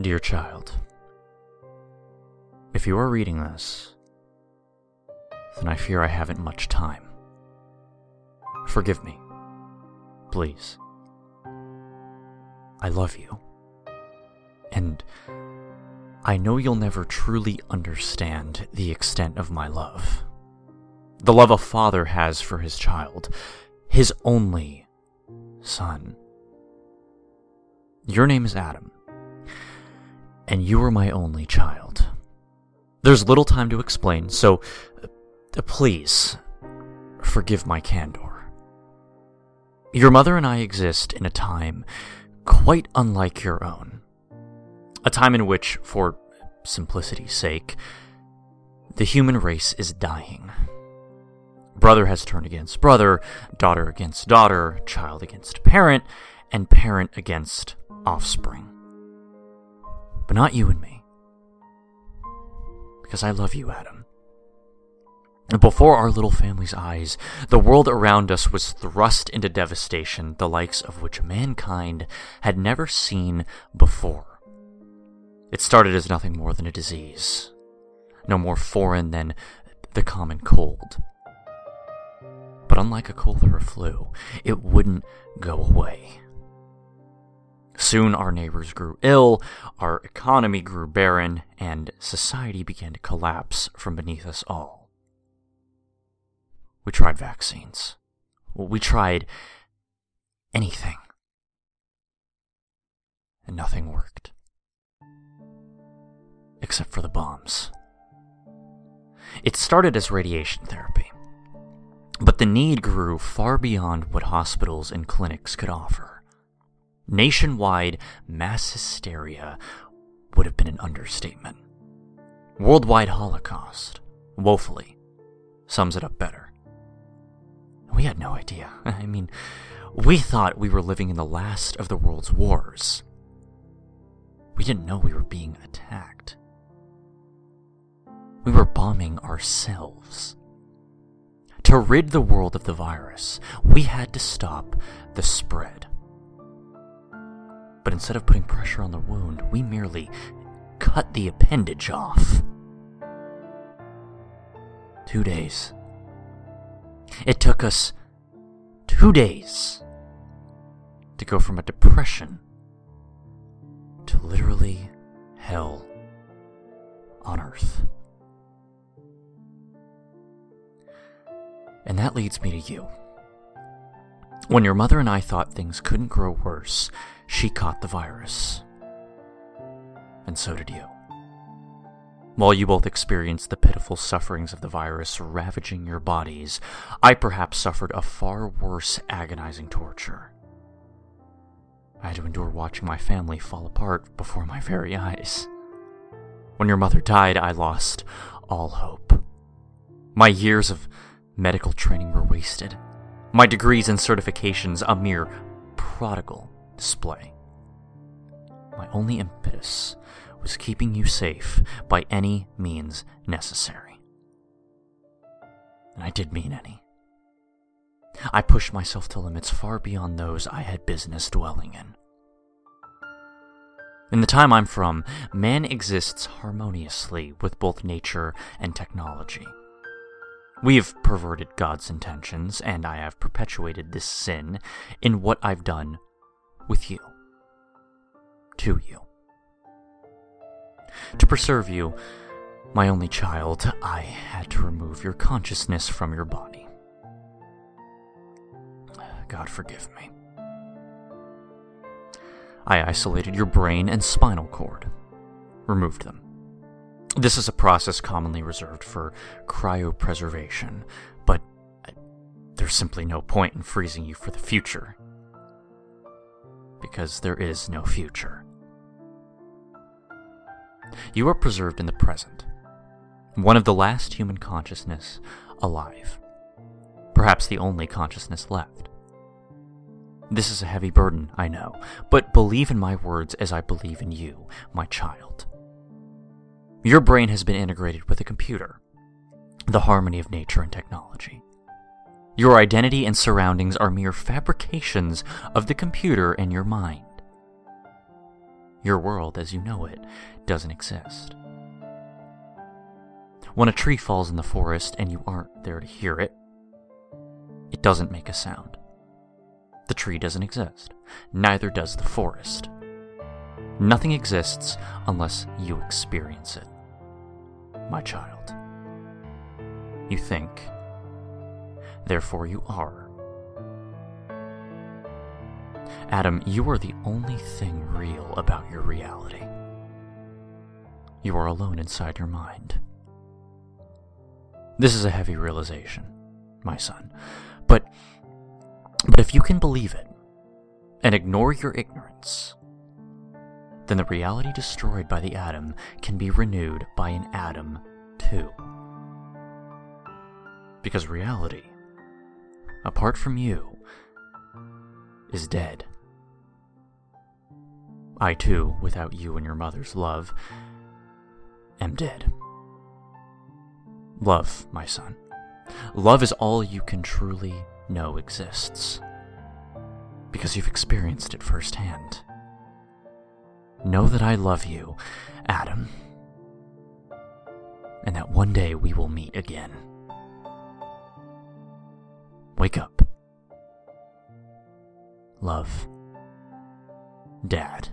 Dear child, if you are reading this, then I fear I haven't much time. Forgive me. Please. I love you. And I know you'll never truly understand the extent of my love. The love a father has for his child, his only son. Your name is Adam, and you are my only child. There's little time to explain, so uh, please forgive my candor. Your mother and I exist in a time quite unlike your own. A time in which, for simplicity's sake, the human race is dying. Brother has turned against brother, daughter against daughter, child against parent, and parent against offspring. But not you and me. Because I love you, Adam. And Before our little family's eyes, the world around us was thrust into devastation, the likes of which mankind had never seen before. It started as nothing more than a disease, no more foreign than the common cold. But unlike a cold or a flu, it wouldn't go away. Soon our neighbors grew ill, our economy grew barren, and society began to collapse from beneath us all. We tried vaccines. We tried anything. And nothing worked. Except for the bombs. It started as radiation therapy. But the need grew far beyond what hospitals and clinics could offer. Nationwide mass hysteria would have been an understatement. Worldwide Holocaust, woefully, sums it up better. We had no idea. I mean, we thought we were living in the last of the world's wars. We didn't know we were being attacked. We were bombing ourselves. To rid the world of the virus, we had to stop the spread. But instead of putting pressure on the wound, we merely cut the appendage off. Two days it took us two days to go from a depression to literally hell on Earth. And that leads me to you. When your mother and I thought things couldn't grow worse, she caught the virus. And so did you. While you both experienced the pitiful sufferings of the virus ravaging your bodies, I perhaps suffered a far worse agonizing torture. I had to endure watching my family fall apart before my very eyes. When your mother died, I lost all hope. My years of medical training were wasted. My degrees and certifications a mere prodigal display. My only impetus was keeping you safe by any means necessary. And I did mean any. I pushed myself to limits far beyond those I had business dwelling in. In the time I'm from, man exists harmoniously with both nature and technology. We have perverted God's intentions, and I have perpetuated this sin in what I've done with you. To you. To preserve you, my only child, I had to remove your consciousness from your body. God forgive me. I isolated your brain and spinal cord, removed them. This is a process commonly reserved for cryopreservation, but there's simply no point in freezing you for the future. Because there is no future. You are preserved in the present, one of the last human consciousness alive, perhaps the only consciousness left. This is a heavy burden, I know, but believe in my words as I believe in you, my child. Your brain has been integrated with a computer, the harmony of nature and technology. Your identity and surroundings are mere fabrications of the computer and your mind. Your world as you know it doesn't exist. When a tree falls in the forest and you aren't there to hear it, it doesn't make a sound. The tree doesn't exist. Neither does the forest. Nothing exists unless you experience it. My child. You think, therefore you are. Adam, you are the only thing real about your reality. You are alone inside your mind. This is a heavy realization, my son. But but if you can believe it and ignore your ignorance, then the reality destroyed by the atom can be renewed by an atom too. Because reality, apart from you, is dead. I too, without you and your mother's love, am dead. Love, my son. Love is all you can truly know exists. Because you've experienced it firsthand. Know that I love you, Adam. And that one day we will meet again. Wake up. Love. Dad.